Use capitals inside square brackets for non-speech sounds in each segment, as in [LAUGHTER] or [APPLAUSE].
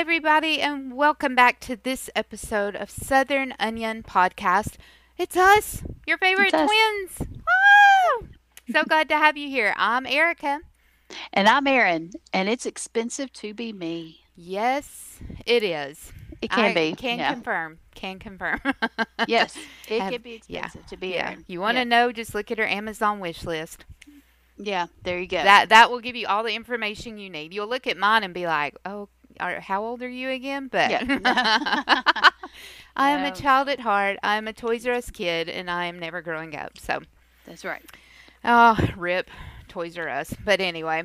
everybody, and welcome back to this episode of Southern Onion Podcast. It's us, your favorite us. twins. Woo! So glad to have you here. I'm Erica. And I'm Erin, and it's expensive to be me. Yes, it is. It can I be. Can yeah. confirm. Can confirm. [LAUGHS] yes, it can be yeah, expensive to be yeah. Erin. You want to yeah. know? Just look at her Amazon wish list. Yeah, there you go. That that will give you all the information you need. You'll look at mine and be like, "Oh, are, how old are you again?" But Yeah. [LAUGHS] I am a um, child at heart. I am a Toys R Us kid, and I am never growing up. So, That's right. oh, rip Toys R Us. But anyway,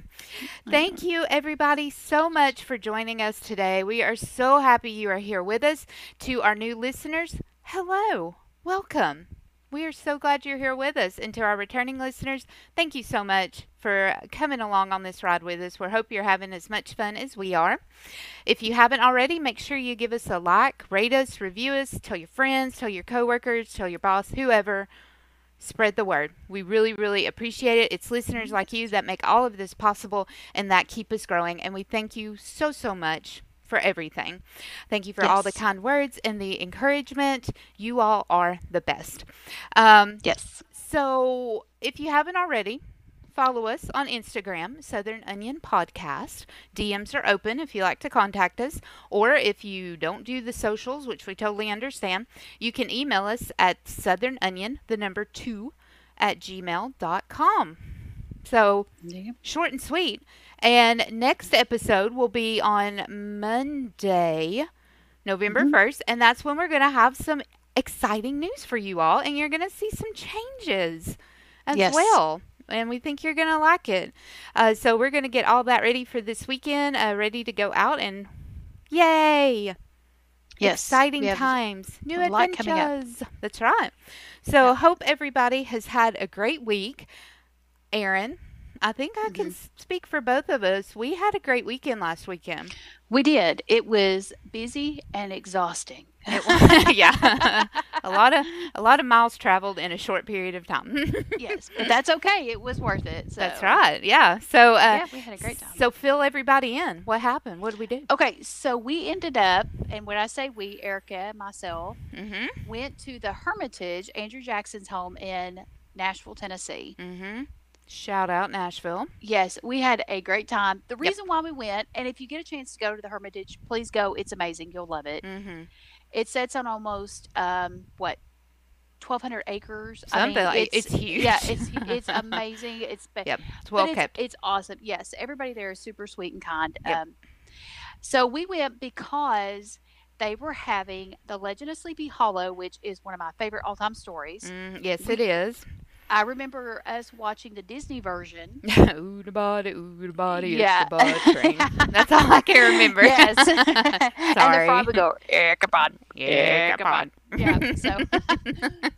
thank mm-hmm. you everybody so much for joining us today. We are so happy you are here with us. To our new listeners, hello, welcome. We are so glad you're here with us. And to our returning listeners, thank you so much for coming along on this ride with us. We hope you're having as much fun as we are. If you haven't already, make sure you give us a like, rate us, review us, tell your friends, tell your coworkers, tell your boss, whoever. Spread the word. We really, really appreciate it. It's listeners like you that make all of this possible and that keep us growing. And we thank you so, so much for everything. Thank you for all the kind words and the encouragement. You all are the best. Um, Yes. so, if you haven't already, follow us on Instagram, Southern Onion Podcast. DMs are open if you like to contact us, or if you don't do the socials, which we totally understand, you can email us at southernonion, the number two, at gmail.com. So, Yeah. short and sweet. And next episode will be on Monday, November Mhm. 1st, and that's when we're going to have some exciting news for you all, and you're going to see some changes as Yes. well. And we think you're going to like it. Uh, so we're going to get all that ready for this weekend, uh, ready to go out, and yay! Yes. Exciting times, new a lot coming up. adventures. That's right. So Yeah. hope everybody has had a great week. Erin, I think I can Mhm. s- speak for both of us. We had a great weekend last weekend. We did. It was busy and exhausting. It was, [LAUGHS] yeah, a lot of a lot of miles traveled in a short period of time. [LAUGHS] yes, but that's okay. It was worth it. So. That's right. Yeah. So, uh, Yeah, we had a great time. So fill everybody in. What happened? What did we do? Okay, so we ended up, and when I say we, Erica myself, Mm-hmm. went to the Hermitage, Andrew Jackson's home in Nashville, Tennessee. Mm-hmm. Shout out Nashville. Yes, we had a great time. The reason why we went, and if you get a chance to go to the Hermitage, please go. It's amazing. You'll love it. Mm-hmm. It sits on almost um what, twelve hundred acres. Something like- it's huge. Yeah, it's [LAUGHS] it's amazing. It's Yep. It's well it's, kept. It's awesome. Yes, everybody there is super sweet and kind. Yep. Um, so we went because they were having the Legend of Sleepy Hollow, which is one of my favorite all time stories. Mm, yes, we- it is. I remember us watching the Disney version. [LAUGHS] ooh the body, ooh the body, Yeah. it's the bud train. [LAUGHS] That's all I can remember. Yes. [LAUGHS] and the frog would go, Ichabod. Yeah, come on. Yeah, so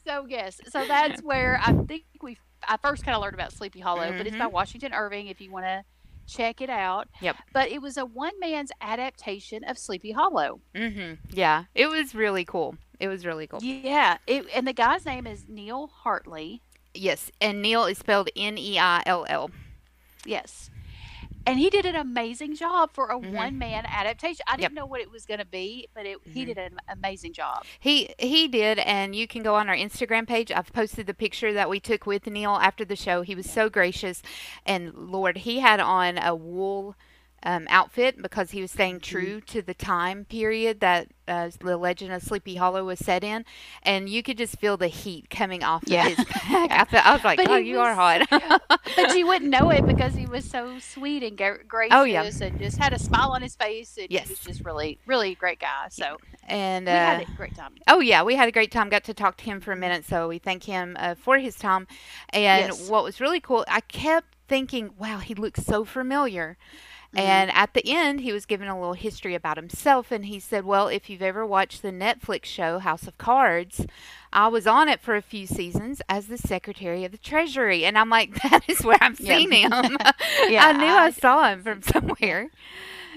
so yes, so that's where I think we I first kind of learned about Sleepy Hollow, but it's by Mhm. Washington Irving. If you want to check it out. Yep. But it was a one man's adaptation of Sleepy Hollow. hmm Yeah, it was really cool. It was really cool. Yeah, it, and the guy's name is Neill Hartley. Yes, and Neill is spelled N E I L L. Yes. And he did an amazing job for a Mhm. one man adaptation. I didn't Yep. know what it was going to be, but it, he Mhm. did an amazing job. He he did, and you can go on our Instagram page. I've posted the picture that we took with Neill after the show. He was so gracious, and Lord, he had on a wool um, outfit because he was staying true to the time period that uh, the Legend of Sleepy Hollow was set in, and you could just feel the heat coming off Yeah. of his [LAUGHS] back. I, felt, I was like, But "Oh, you are was- hot." But you wouldn't know it because he was so sweet and gra- gracious Oh, yeah. and just had a smile on his face. And Yes. he was just really, really great guy. So and we uh, had a great time. Oh yeah, we had a great time. Got to talk to him for a minute, so we thank him uh, for his time. And Yes. what was really cool, I kept thinking, "Wow, he looks so familiar." Mhm. And at the end, he was giving a little history about himself, and he said, "Well, if you've ever watched the Netflix show House of Cards, I was on it for a few seasons as the Secretary of the Treasury." And I'm like, [LAUGHS] "That is where I've Yeah. seen him. [LAUGHS] [LAUGHS] Yeah, I knew I, I- saw him from somewhere."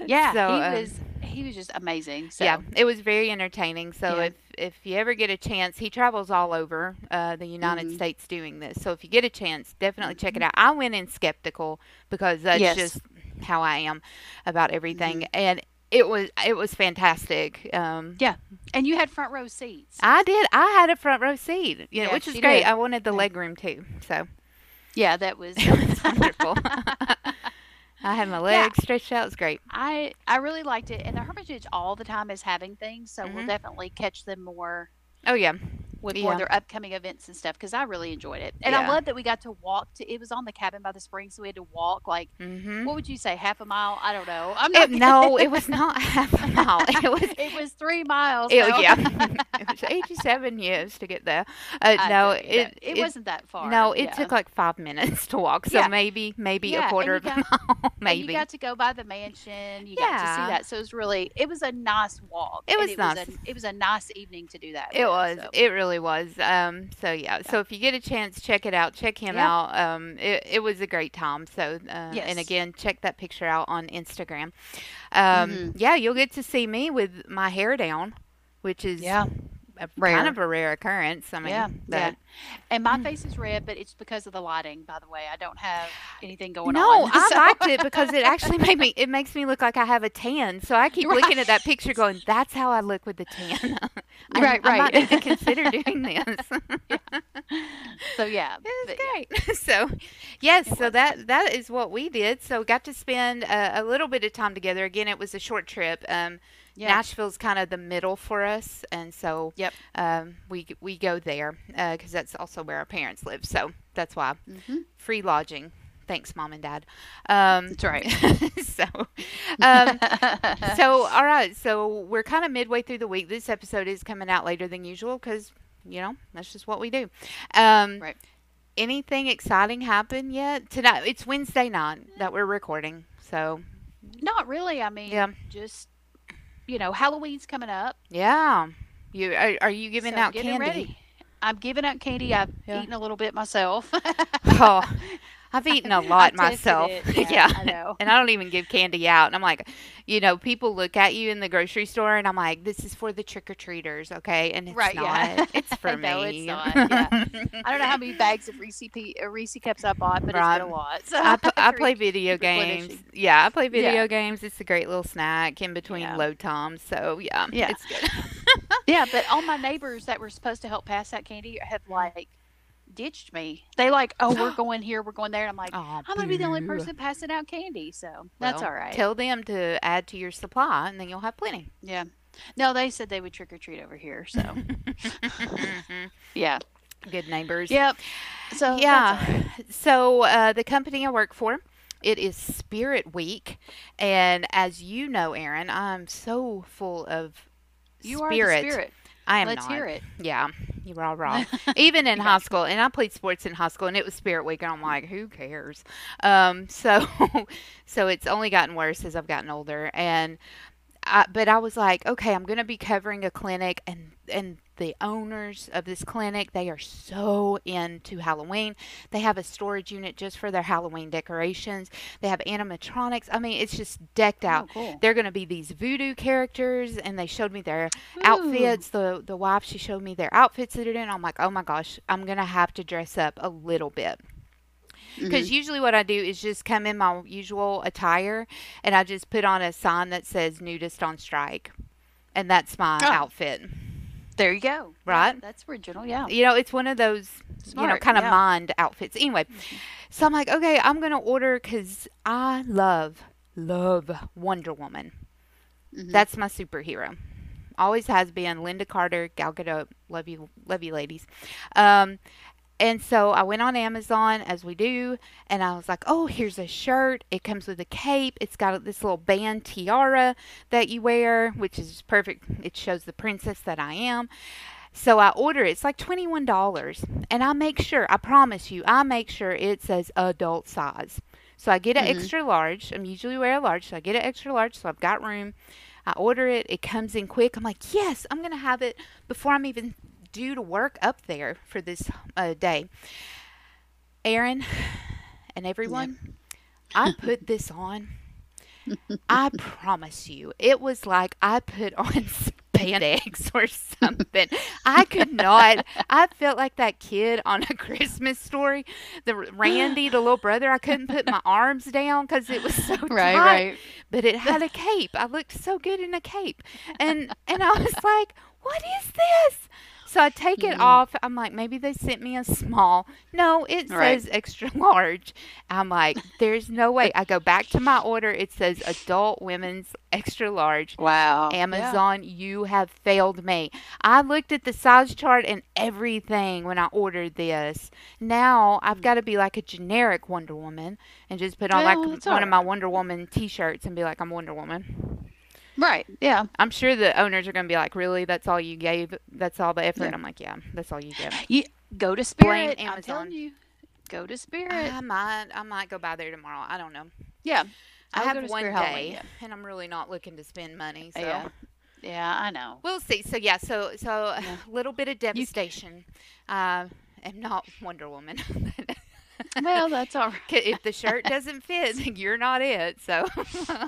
Yeah, So, he um, was he was just amazing. So Yeah, it was very entertaining. So Yeah. if if you ever get a chance, he travels all over uh, the United Mhm. States doing this. So if you get a chance, definitely check it out. I went in skeptical because that's Yes. just how I am about everything. And it was it was fantastic. Um, Yeah. And you had front row seats. I did. I had a front row seat, you know, Yeah, which is great. did. I wanted the Yeah. leg room too, so yeah, that was [LAUGHS] it was wonderful. [LAUGHS] I had my legs stretched out. It was great. I I really liked it, and the Hermitage all the time is having things, so we'll Mhm. definitely catch them more Oh yeah, with Yeah. more of their upcoming events and stuff because I really enjoyed it, and I love that we got to walk to. It was on the cabin by the spring, so we had to walk like hmm what would you say, half a mile? I don't know. I'm not It, no, it was not [LAUGHS] half a mile. [LAUGHS] It was. it was three miles. It, so- yeah, [LAUGHS] it was eighty-seven years to get there. Uh, no, know, you know, it, it, it wasn't that far. No, it yeah. took like five minutes to walk, so Yeah. maybe maybe Yeah, a quarter of got- a mile, And maybe. you got to go by the mansion. You got to see that. So it was really, it was a nice walk. It was nice. a, it was a nice evening to do that. It was. so. It really was. Um. So yeah. So if you get a chance, check it out. Check him Yeah. out. Um. It, it was a great time. So. Uh, Yes. And again, check that picture out on Instagram. Um. Mhm. Yeah, you'll get to see me with my hair down, which is Yeah. A, Rare. kind of a rare occurrence. I mean. Yeah, yeah. And my Mm. face is red, but it's because of the lighting. By the way, I don't have anything going No, on. [LAUGHS] I so- liked it because it actually made me. It makes me look like I have a tan. So I keep looking at that picture, going, "That's how I look with the tan." [LAUGHS] I, Right, I might right. need to consider [LAUGHS] doing this. so yeah, It was but yeah. great. so, yes, so that that is what we did. So, got to spend a, a little bit of time together. Again, it was a short trip. Um, Nashville's kind of the middle for us, and so Yep. um, we we go there because that's also where our parents live. So that's why Mhm. free lodging. Thanks, mom and dad. Um, That's right. [LAUGHS] so, um, so all right. So we're kind of midway through the week. This episode is coming out later than usual because you know that's just what we do. Um, Right. Anything exciting happen yet tonight? It's Wednesday night that we're recording. So Not really. I mean, Yeah. just you know, Halloween's coming up. yeah, you are, are you giving so out candy? Ready. I'm giving out candy. I've Yeah. eaten a little bit myself. [LAUGHS] Oh, [LAUGHS] I've eaten a [LAUGHS] lot myself. it. [LAUGHS] Yeah, I know. And I don't even give candy out. And I'm like, you know, people look at you in the grocery store and I'm like, this is for the trick or treaters, okay? And it's Right, not. yeah. It's [LAUGHS] for me. No, it's not, yeah. I don't know how many bags of Reese, P- uh, Reese cups I bought, but Right. it's been a lot. So I, p- I play video games. Yeah, I play video Yeah. games. It's a great little snack in between Yeah. load times. So yeah, Yeah. it's good. Yeah, but all my neighbors that were supposed to help pass that candy have like ditched me. They like, oh, we're [GASPS] going here, we're going there, and I'm like, Aw, I'm gonna be the only boo. person passing out candy, so that's Well, all right. Tell them to add to your supply, and then you'll have plenty. yeah. No, they said they would trick or treat over here, so [LAUGHS] yeah. Good neighbors. Yep. So yeah. that's all right. So uh, the company I work for, it is Spirit Week, and as you know, Erin, I'm so full of You spirit. are the spirit. I am Let's not. hear it. Yeah, you were all wrong. [LAUGHS] Even in Yeah. high school, and I played sports in high school, and it was Spirit Week, and I'm like, who cares? Um, so, [LAUGHS] so it's only gotten worse as I've gotten older, and I, but I was like, okay, I'm gonna be covering a clinic, and and the owners of this clinic, they are so into Halloween. They have a storage unit just for their Halloween decorations. They have animatronics. I mean, it's just decked out. Oh, cool. They're going to be these voodoo characters, and they showed me their Ooh. outfits. The the wife she showed me their outfits that are in. I'm like, oh my gosh, I'm gonna have to dress up a little bit because Mhm. usually what I do is just come in my usual attire, and I just put on a sign that says nudist on strike, and that's my Oh. outfit. There you go. Right? that's original. Yeah. You know, it's one of those you know kind of yeah. mind outfits. Anyway, so I'm like, okay, I'm gonna order because I love love Wonder Woman. Mhm. That's my superhero. Always has been. Lynda Carter, Gal Gadot. Love you, love you, ladies. Um, and so I went on Amazon as we do, and I was like, "Oh, here's a shirt. It comes with a cape. It's got this little band tiara that you wear, which is perfect. It shows the princess that I am." So I order it. It's like twenty-one dollars, and I make sure. I promise you, I make sure it says adult size. So I get an Mhm. extra large. I'm usually wear a large, so I get an extra large, so I've got room. I order it. It comes in quick. I'm like, yes, I'm gonna have it before I'm even due to work up there for this uh, day. Erin and everyone, I put this on. [LAUGHS] I promise you, it was like I put on [LAUGHS] spandex [LAUGHS] or something. I could not. I felt like that kid on a [LAUGHS] Christmas story, the Randy, the little brother. I couldn't put my arms down because it was so [LAUGHS] Right, tight. right. But it had a cape. I looked so good in a cape, and and I was like, "What is this?" So I take it Mhm. off. I'm like, maybe they sent me a small. No, it Right. says extra large. I'm like, there's no way. I go back to my order. It says adult women's extra large. Wow. Yeah. Amazon, you have failed me. I looked at the size chart and everything when I ordered this. Now I've hmm. got to be like a generic Wonder Woman and just put on. Well, like one all of my. Wonder Woman t-shirts and be like, I'm Wonder Woman. Right. Yeah. I'm sure the owners are going to be like, really? That's all you gave? That's all the effort? Yeah. I'm like, yeah, that's all you get. You go to Blame Spirit. I'm telling you. Go to Spirit. I might, I might go by there tomorrow. I don't know. yeah. I I'll have one Spirit Halloween, day, yeah. and I'm really not looking to spend money. So Yeah. Yeah, I know. we'll see. So yeah, so so a Yeah. [SIGHS] little bit of devastation. Uh, I'm not Wonder Woman. [LAUGHS] Well, that's all right. if the shirt doesn't fit, [LAUGHS] you're not it. So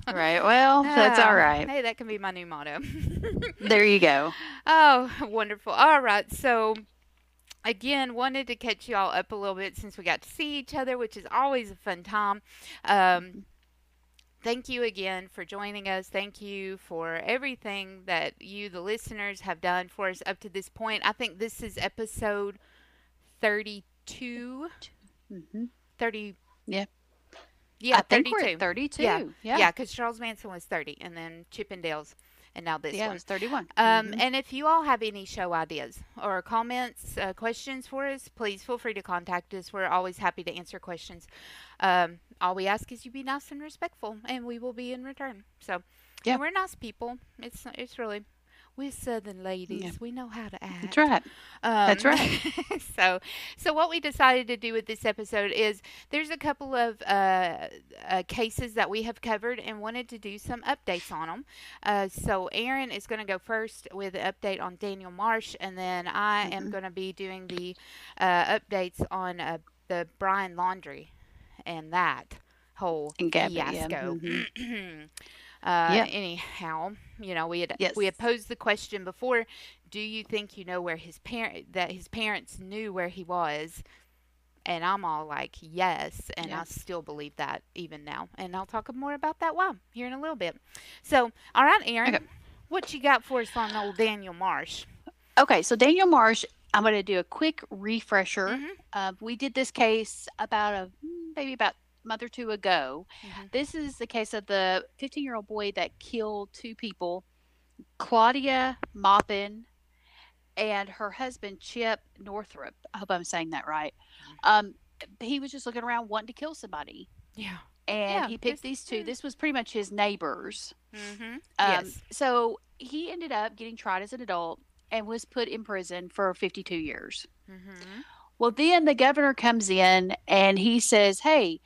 Right. Well, that's all right. Ah. Hey, that can be my new motto. [LAUGHS] There you go. Oh, wonderful. All right. So, again, wanted to catch you all up a little bit since we got to see each other, which is always a fun time. Um, thank you again for joining us. Thank you for everything that you, the listeners, have done for us up to this point. I think this is episode 32. hmm 30. Yeah. Yeah, I think 32. we're at 32. Yeah. Yeah. Yeah, because Charles Manson was 30, and then Chippendales, and now this Yeah, it one. was 31. Um, Mhm. And if you all have any show ideas or comments, uh, questions for us, please feel free to contact us. We're always happy to answer questions. Um, all we ask is you be nice and respectful, and we will be in return. So, Yeah. we're nice people. It's it's really we're Southern ladies. We know how to act. That's right. Um, That's [LAUGHS] right. so, so what we decided to do with this episode is there's a couple of uh, uh, cases that we have covered and wanted to do some updates on them. Uh, so, Erin is going to go first with an update on Daniel Marsh, and then I am Mhm. going to be doing the uh, updates on uh, the Brian Laundrie and that whole And Gabby, yeah. fiasco. Mhm. [CLEARS THROAT] uh, Yeah. Anyhow, you know, we had Yes. we had posed the question before. Do you think you know where his parent that his parents knew where he was? And I'm all like, yes, and. I still believe that even now. And I'll talk more about that why here in a little bit. So, all right, Erin, Okay. what you got for us on old Daniel Marsh? Okay, so Daniel Marsh, I'm going to do a quick refresher. Mhm. Uh, we did this case about a maybe about month or two ago. Mhm. This is the case of the 15 year old boy that killed two people, Claudia Maupin and her husband Chip Northrup. I hope I'm saying that right. Um, he was just looking around wanting to kill somebody, Yeah. and Yeah, he picked these two. This was pretty much his neighbors. Mm-hmm. Um, yes. So he ended up getting tried as an adult and was put in prison for 52 years. Mm-hmm. Well, then the governor comes in and he says, Hey,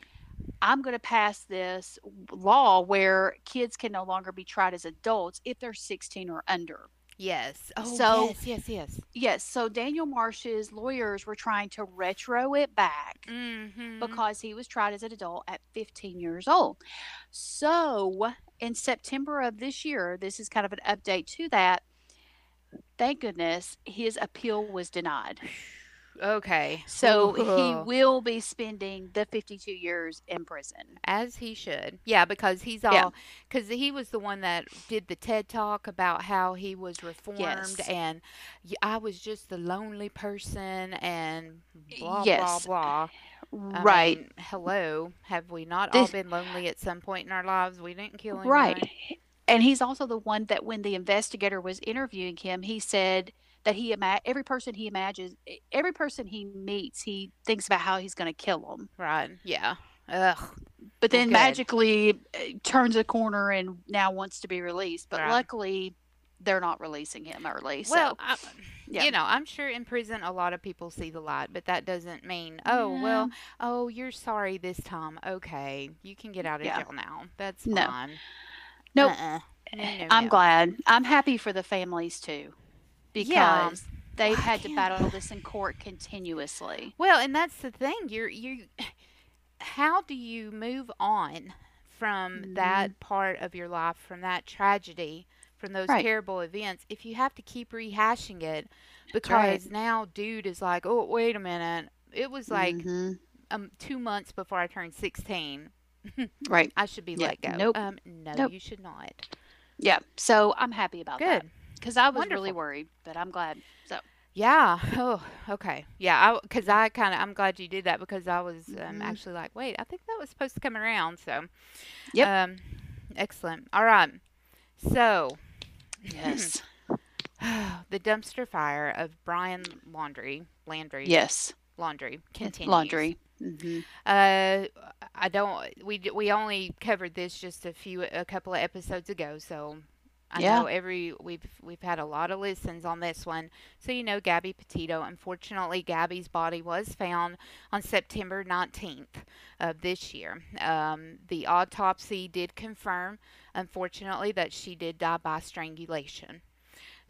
I'm going to pass this law where kids can no longer be tried as adults if they're 16 or under. Yes. Oh, So- yes, yes, yes. Yes, so Daniel Marsh's lawyers were trying to retro it back Mm-hmm. because he was tried as an adult at 15 years old. So, in September of this year, this is kind of an update to that. Thank goodness his appeal was denied. Okay. So he [LAUGHS] will be spending the 52 years in prison. As he should. Yeah, because he's all Yeah. because he was the one that did the TED talk about how he was reformed Yes. and I was just the lonely person and blah Yes. blah blah. I right. mean, hello, have we not all been lonely at some point in our lives? We didn't kill him. Right. And he's also the one that when the investigator was interviewing him, he said that he ima- every person he imagines every person he meets, he thinks about how he's going to kill them. Right. Yeah. Ugh. But then good. magically uh, turns a corner and now wants to be released. But Right. luckily they're not releasing him early. So Well, I, yeah. you know, I'm sure in prison a lot of people see the light, but that doesn't mean, oh, well, oh, you're sorry this time. Okay, you can get out of Yeah. jail now. That's No. fine. Nope. Uh-uh. No, no, I'm no. glad. I'm happy for the families too. Because Yeah. they've I had to can't- battle this in court continuously. Well, and that's the thing. You're you. [SIGHS] How do you move on from Mm-hmm. that part of your life, from that tragedy, from those Right. terrible events if you have to keep rehashing it That's right. because now dude is like, "Oh, wait a minute. It was like hmm um 2 months before I turned 16. [LAUGHS] Right. I should be Yeah. let go." Nope. Um no, Nope. you should not. Yeah. So I'm happy about that Good. Because I was really worried, but I'm glad. So. Yeah. Oh, okay. Yeah, I cuz I kind of I'm glad you did that because I was um, hmm actually like, "Wait, I think that was supposed to come around." So, Yep. um excellent. All right. So, Yes. [CLEARS THROAT] the dumpster fire of Brian Laundrie, Landry, Yes. Laundrie continues. Laundrie. hmm Uh, I don't. We we only covered this just a few, a couple of episodes ago, so I Yeah. know every we've we've had a lot of listens on this one. So you know Gabby Petito. Unfortunately, Gabby's body was found on September 19th of this year. Um, the autopsy did confirm, unfortunately, that she did die by strangulation.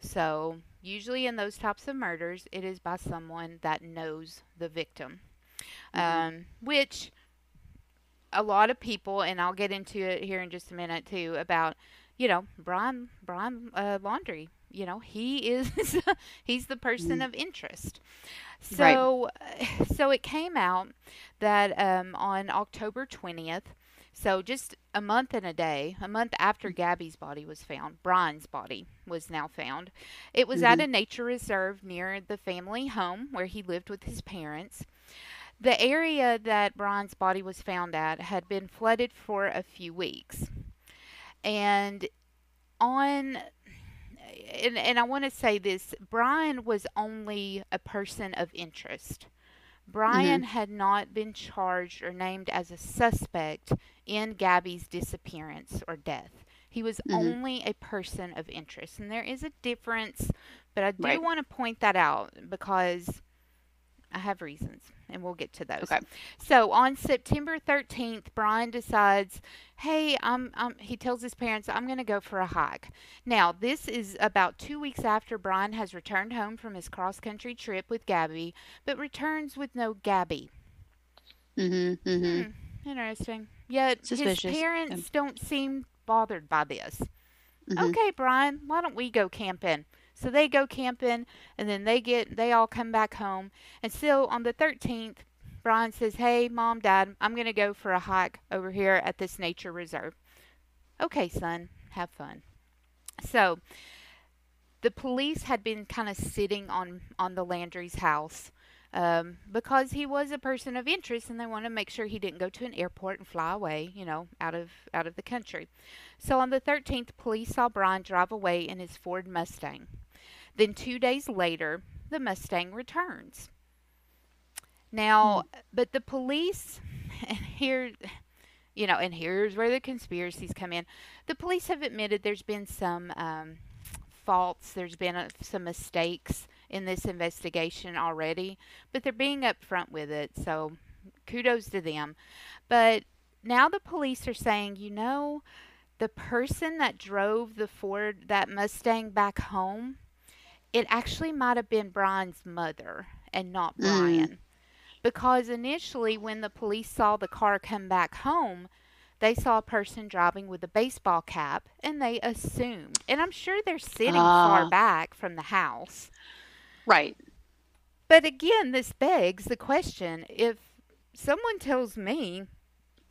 So usually in those types of murders, it is by someone that knows the victim hmm um, which a lot of people, and I'll get into it here in just a minute too, about you know Brian Brian uh, Laundrie. You know he is [LAUGHS] he's the person hmm of interest. Right. So [SIGHS] so it came out that um, on October twentieth. So just a month and a day, a month after Gabby's body was found, Brian's body was now found. It was at hmm a nature reserve near the family home where he lived with his parents. The area that Brian's body was found at had been flooded for a few weeks. And on and, and I want to say this Brian was only a person of interest. Brian had not been charged or named as a suspect in Gabby's disappearance or death. He was hmm only a person of interest. And there is a difference, but I do Right. want to point that out because I have reasons, and we'll get to those. Okay. So on September 13th, Brian decides, "Hey, I'm, I'm," he tells his parents, "I'm going to go for a hike." Now, this is about two weeks after Brian has returned home from his cross-country trip with Gabby, but returns with no Gabby. Mm-hmm. hmm Hmm, interesting. Yet his Suspicious. Yeah. parents don't seem bothered by this. hmm Okay, Brian, why don't we go camping? So they go camping and then they get they all come back home. And so on the 13th, Brian says, "Hey, mom, dad, I'm going to go for a hike over here at this nature reserve." Okay, son, have fun. So, the police had been kind of sitting on on the Landry's house um, because he was a person of interest, and they wanted to make sure he didn't go to an airport and fly away, you know, out of out of the country. So on the 13th, police saw Brian drive away in his Ford Mustang. Then two days later, the Mustang returns. Hmm. Now, but the police, and here, you know, and here's where the conspiracies come in. The police have admitted there's been some um, faults, there's been uh some mistakes in this investigation already, but they're being upfront with it. So kudos to them. But now the police are saying, you know, the person that drove the Ford, that Mustang back home, it actually might have been Brian's mother and not Mm. Brian. Because initially, when the police saw the car come back home, they saw a person driving with a baseball cap and they assumed. And I'm sure they're sitting far Ah. back from the house. Right. But again, this begs the question if someone tells me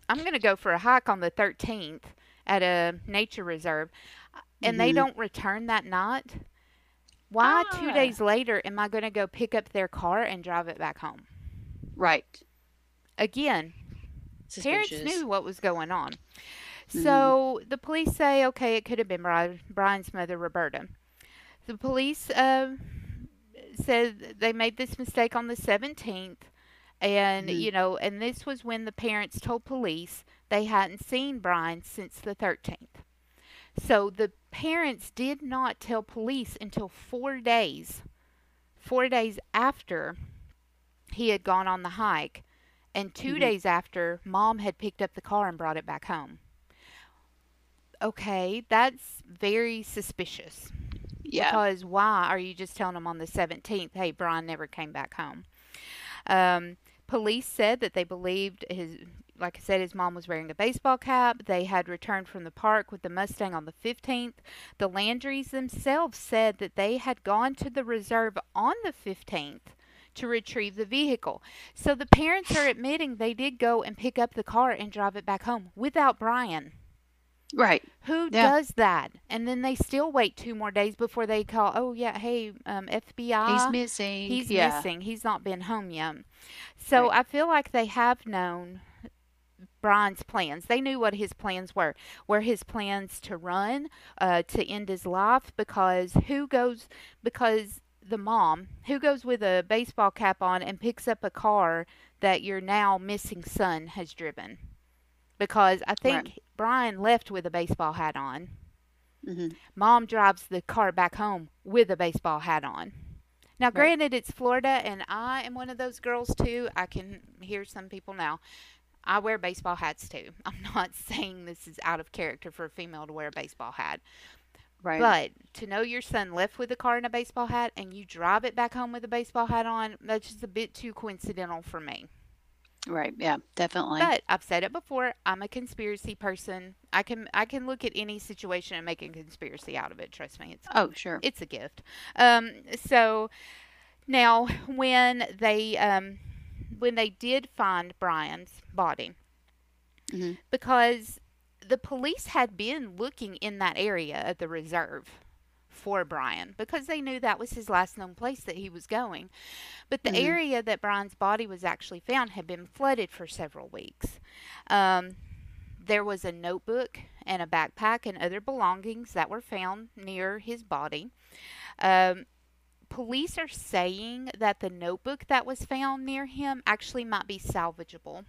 I'm going to go for a hike on the 13th at a nature reserve and they hmm don't return that night, why two Ah. days later am I going to go pick up their car and drive it back home? Right. Again, parents knew what was going on. hmm So the police say, okay, it could have been Brian's mother, Roberta. The police uh, said they made this mistake on the 17th. And, hmm you know, and this was when the parents told police they hadn't seen Brian since the 13th. So the parents did not tell police until four days, four days after he had gone on the hike, and two hmm days after mom had picked up the car and brought it back home. Okay, that's very suspicious Yeah. because why are you just telling them on the 17th, hey, Brian never came back home? Um, police said that they believed his like I said, his mom was wearing a baseball cap. They had returned from the park with the Mustang on the 15th. The Landrys themselves said that they had gone to the reserve on the 15th to retrieve the vehicle. So the parents are admitting they did go and pick up the car and drive it back home without Brian. Right. Who Yeah. does that? And then they still wait two more days before they call, oh, yeah, hey, um, FBI. He's missing. He's yeah. missing. He's not been home yet. So Right. I feel like they have known Brian's plans. They knew what his plans were. Were his plans to run, uh, to end his life? Because who goes? Because the mom, who goes with a baseball cap on and picks up a car that your now missing son has driven? Because I think Right. Brian left with a baseball hat on. hmm Mom drives the car back home with a baseball hat on. Now, Right. granted, it's Florida, and I am one of those girls too. I can hear some people now. I wear baseball hats too. [LAUGHS] I'm not saying this is out of character for a female to wear a baseball hat, Right. but to know your son left with a car and a baseball hat and you drive it back home with a baseball hat on, that's just a bit too coincidental for me. right. Yeah. Definitely. But I've said it before, I'm a conspiracy person. I can I can look at any situation and make a conspiracy out of it. Trust me, it's oh, sure. it's a gift. Um, so now when they um, when they did find Brian's body, hmm because the police had been looking in that area of the reserve for Brian because they knew that was his last known place that he was going. But the Mhm. area that Brian's body was actually found had been flooded for several weeks. Um, there was a notebook and a backpack and other belongings that were found near his body. Um, police are saying that the notebook that was found near him actually might be salvageable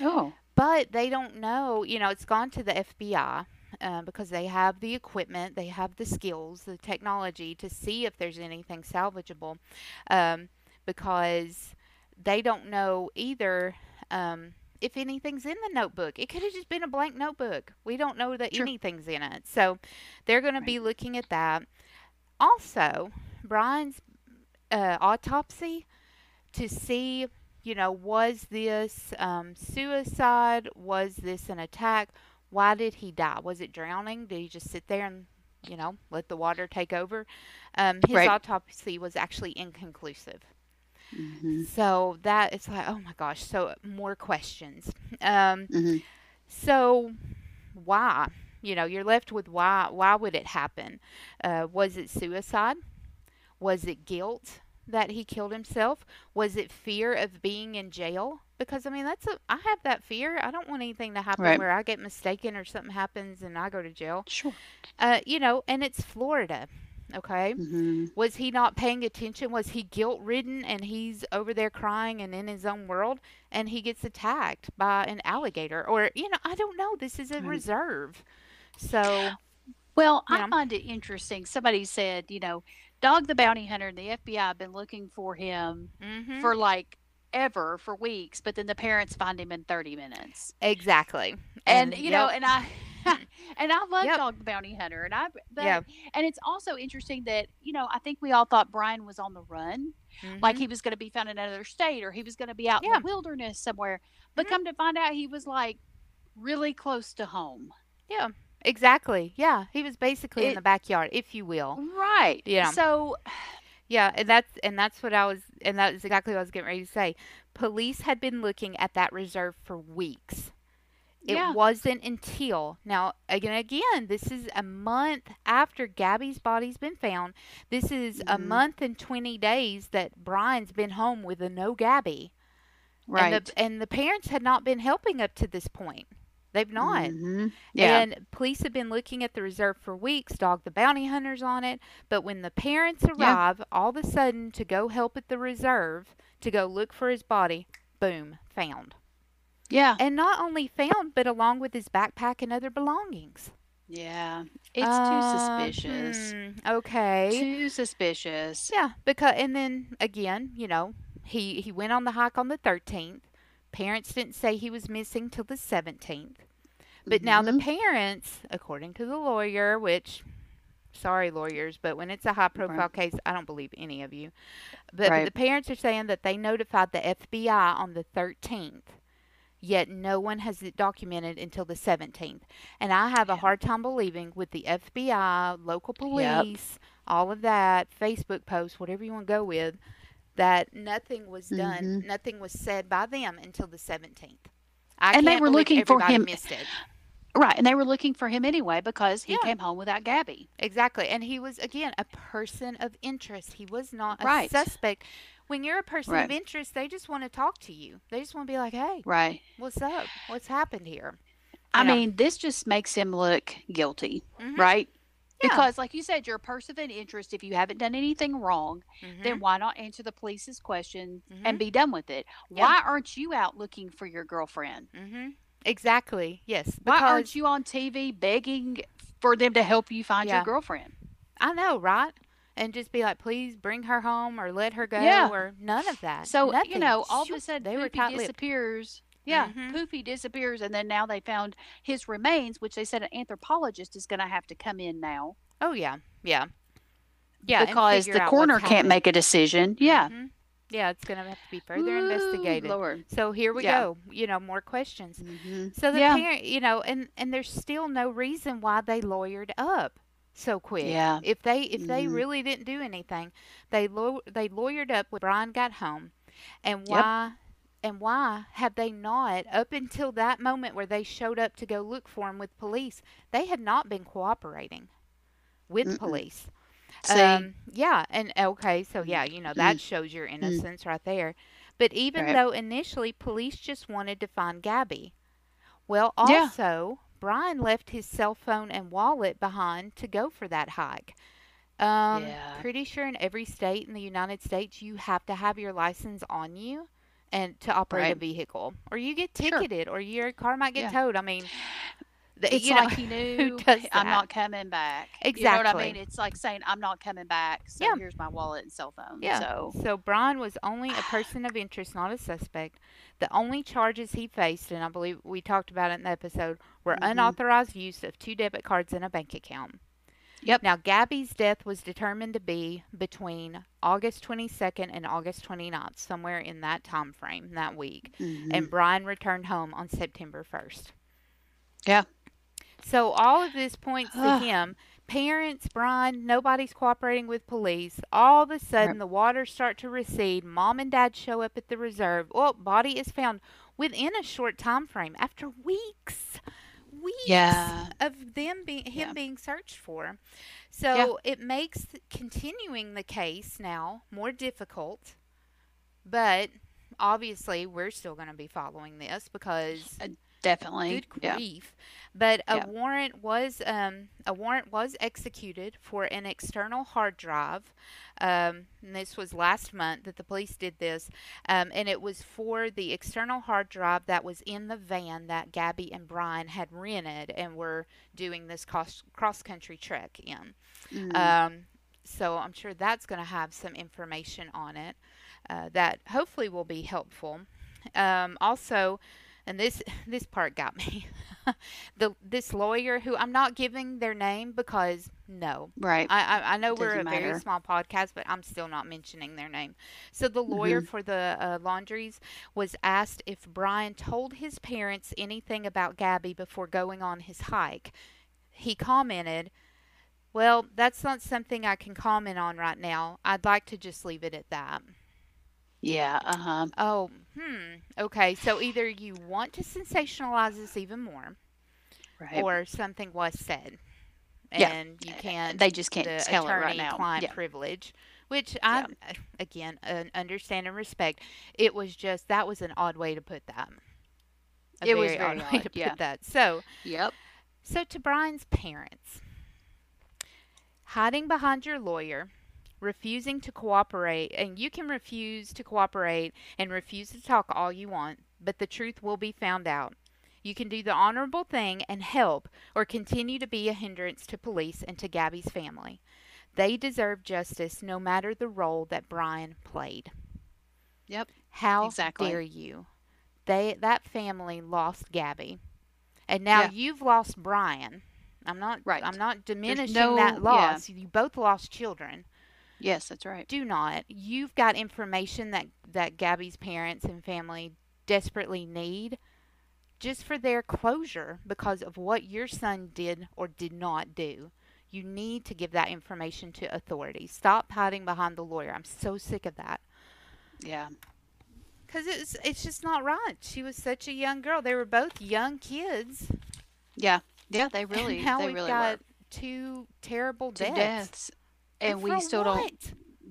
Oh. but they don't know. You know, it's gone to the FBI uh, because they have the equipment, they have the skills, the technology to see if there's anything salvageable, um, because they don't know either. Um, if anything's in the notebook, it could have just been a blank notebook. We don't know that Sure. anything's in it. So they're going to be looking at that. Also, Brian's uh, autopsy to see you know, was this um, suicide? Was this an attack? Why did he die? Was it drowning? Did he just sit there and, you know, let the water take over? Um, his Right. autopsy was actually inconclusive. hmm So that it's like, oh my gosh, so more questions. Um, hmm so why? You know, you're left with why. Why would it happen? Uh, was it suicide? Was it guilt that he killed himself? Was it fear of being in jail? Because I mean, that's a I have that fear. I don't want anything to happen Right. where I get mistaken or something happens and I go to jail. Sure. Uh, you know, and it's Florida. Okay. hmm Was he not paying attention? Was he guilt ridden and he's over there crying and in his own world and he gets attacked by an alligator? Or, you know, I don't know. This is a Right. reserve. So, Well, I Yeah. find it interesting. Somebody said, you know, Dog the Bounty Hunter and the FBI have been looking for him mhm, for like ever, for weeks, but then the parents find him in 30 minutes. exactly. And, you know, and I. [LAUGHS] and I love Yep. Dog the Bounty Hunter, and I, but, Yeah. and it's also interesting that you know I think we all thought Brian was on the run, like mhm, he was going to be found in another state or he was going to be out in the wilderness somewhere. But Mhm. come to find out, he was like really close to home. Exactly. Yeah. He was basically in the backyard, if you will. Right. Yeah. So, Yeah, and that's and that's what I was and that is exactly what I was getting ready to say. Police had been looking at that reserve for weeks. It yeah. wasn't until now again again this is a month after Gabby's body's been found. This is a Mhm. month and 20 days that Brian's been home with a no Gabby. Right. And the and the parents had not been helping up to this point. They've not. Mhm. Yeah. And police have been looking at the reserve for weeks, dog the bounty hunters on it. But when the parents arrive, all of a sudden to go help at the reserve, to go look for his body, boom, found. yeah. And not only found, but along with his backpack and other belongings. Yeah. It's Uh, too suspicious. hmm, okay. Too suspicious. Yeah, because and then again, you know, he he went on the hike on the 13th. Parents didn't say he was missing till the 17th. But now the Mhm. parents, according to the lawyer, which sorry lawyers, but when it's a high profile case, I don't believe any of you. But Right. the parents are saying that they notified the FBI on the 13th yet no one has it documented until the 17th. And I have a hard time believing with the FBI, local Yep. police, all of that, Facebook posts, whatever you want to go with, that nothing was done, Mhm. nothing was said by them until the 17th. I And they were looking for him- missed it. Right, and they were looking for him anyway because he Yeah. came home without Gabby. Exactly. And he was, again, a person of interest. He was not a Right. suspect. When you're a person of interest, they just want to talk to you. They just want to be like, hey, Right. what's up? What's happened here? I Yeah. mean, this just makes him look guilty, Mhm. right? Yeah. Because, like you said, you're a person of interest. If you haven't done anything wrong, Mhm. then why not answer the police's question Mhm. and be done with it? Yeah. Why aren't you out looking for your girlfriend? Mm-hmm. Exactly. Yes. Why aren't you on TV begging for them to help you find Yeah. your girlfriend? I know, right? And just be like, please bring her home or let her go Yeah. or none of that. So Nothing. you know, all of a sudden, they were Poofy disappears. Yeah, Mhm. Poofy disappears, and then now they found his remains, which they said an anthropologist is going to have to come in now Oh yeah, yeah, yeah. because the coroner can't make a decision. Yeah, Mhm. Yeah, it's gonna have to be further Ooh, investigated. Lord. So here we Yeah. go. You know, more questions. Mhm. So the Yeah. parent, you know, and and there's still no reason why they lawyered up so quick. Yeah. If they if they Mhm. really didn't do anything, they law they lawyered up when Brian got home, and Yep. why and why have they not up until that moment where they showed up to go look for him with police? They had not been cooperating with Mm-mm. police. See, Um, yeah, and okay, so yeah, you know that shows your innocence right there. But even Right. though initially police just wanted to find Gabby, well, Yeah. also Brian left his cell phone and wallet behind to go for that hike. Um, Yeah. pretty sure in every state in the United States you have to have your license on you and to operate a vehicle, or you get Sure. ticketed, or your car might get Yeah. towed. I mean, the, it's you know, like he [LAUGHS] knew I'm not coming back. Exactly. You know what I mean? It's like saying I'm not coming back. So Yeah. here's my wallet and cell phone. Yeah. So So Brian was only a [SIGHS] person of interest, not a suspect. The only charges he faced, and I believe we talked about it in the episode, were Mhm. unauthorized use of two debit cards and a bank account. Yep. Now, Gabby's death was determined to be between August 22nd and August 29th, somewhere in that time frame, that week. mhm. And Brian returned home on September 1st. Yeah. So all of this points to him. Parents, Brian, nobody's cooperating with police. All of a sudden, Right. the waters start to recede. Mom and dad show up at the reserve. Well, body is found within a short time frame after weeks, weeks Yeah. of them being him Yeah. being searched for. So it makes continuing the case now more difficult. But obviously, we're still going to be following this because definitely. good Yeah. grief. But a Yeah. warrant was um, a warrant was executed for an external hard drive. Um, and this was last month that the police did this, um, and it was for the external hard drive that was in the van that Gabby and Brian had rented and were doing this cross cross country trek in. Mm. Um, so I'm sure that's going to have some information on it uh, that hopefully will be helpful. Um, also, and this [LAUGHS] this part got me. [LAUGHS] the this lawyer who I'm not giving their name because no, right. I I, I know we're a Doesn't very small podcast, but I'm still not mentioning their name. So the lawyer for the uh, Laundries was asked if Brian told his parents anything about Gabby before going on his hike. He commented, "Well, that's not something I can comment on right now. I'd like to just leave it at that." Yeah. Uh huh. Oh, hmm. Okay, so either you want to sensationalize this even more, Right. or something was said, Yeah. and you can't they just can't the tell it right now. client Yeah. privilege, which I uh, again understand and respect. It was just that was an odd way to put that. A It was very very odd [LAUGHS] way odd, to put that. So, Yep. so to Brian's parents, hiding behind your lawyer, refusing to cooperate, and you can refuse to cooperate and refuse to talk all you want, but the truth will be found out. You can do the honorable thing and help, or continue to be a hindrance to police and to Gabby's family. They deserve justice no matter the role that Brian played. Yep. How Exactly. dare you? They that family lost Gabby. And now Yeah. you've lost Brian. I'm not Right. I'm not diminishing no- that yeah. loss. You both lost children. Yes, that's right. Do not. You've got information that that Gabby's parents and family desperately need. just for their closure because of what your son did or did not do. You need to give that information to authorities. Stop hiding behind the lawyer. I'm so sick of that. Yeah. Because it's, it's just not right. She was such a young girl. They were both young kids. Yeah. Yeah, they really, and now they we've really got were. two terrible Two deaths. deaths. And we still don't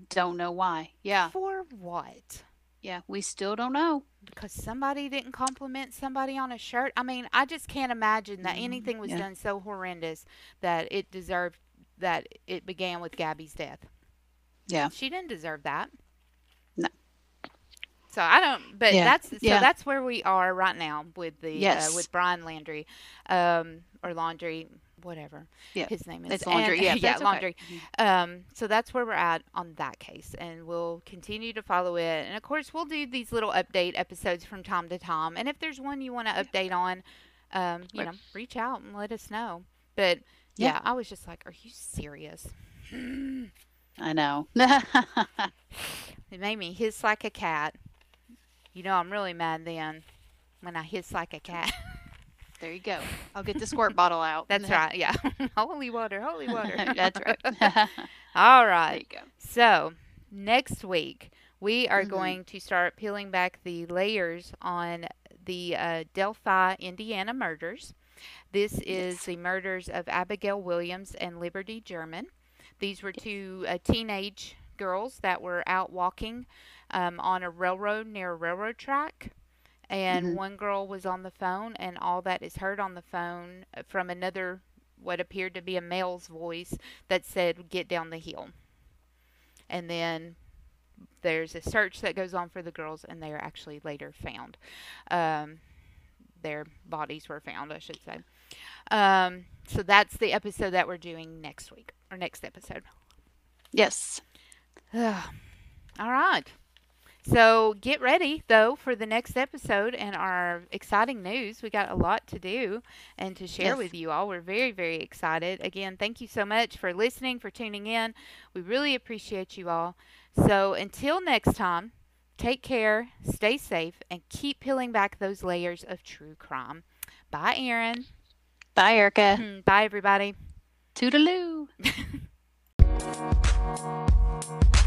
don't know why. Yeah. For what? Yeah. We still don't know. Because somebody didn't compliment somebody on a shirt. I mean, I just can't imagine that Mm, anything was yeah. done so horrendous that it deserved that it began with Gabby's death. Yeah. She didn't deserve that. No. So I don't. But Yeah, that's so yeah. that's where we are right now with the Yes. uh, with Brian Landry, um, or Laundrie, whatever. Yeah, His name is It's Laundrie. And- [LAUGHS] yeah, yeah, that's okay. Laundrie. Mhm. Um, so that's where we're at on that case, and we'll continue to follow it. And of course, we'll do these little update episodes from time to time. And if there's one you want to update on, um, you Right. know, reach out and let us know. But yeah, Yeah. I was just like, "Are you serious?" [SIGHS] I know. [LAUGHS] It made me hiss like a cat. You know, I'm really mad then when I hiss like a cat. [LAUGHS] there you go. I'll get the squirt bottle out. That's right. Yeah, [LAUGHS] holy water, holy [LAUGHS] water. That's right. [LAUGHS] All there you go. So, next week, we are Mhm. going to start peeling back the layers on the uh, Delphi, Indiana murders. This is Yes. the murders of Abigail Williams and Liberty German. These were two uh, teenage girls that were out walking um, on a railroad near a railroad track. And Mhm. one girl was on the phone, and all that is heard on the phone uh, from another, what appeared to be a male's voice, that said, Get down the hill. And then there's a search that goes on for the girls and they are actually later found. Um, their bodies were found i should say. Um, so that's the episode that we're doing next week or next episode. Yes. [SIGHS] all right so get ready though for the next episode and our exciting news. We got a lot to do and to share Yes. with you all. We're very very excited. Again thank you so much for listening for tuning in. We really appreciate you all. So until next time take care stay safe and keep peeling back those layers of true crime. Bye Erin Bye, Erica. Hmm, bye everybody. Toodaloo. [LAUGHS]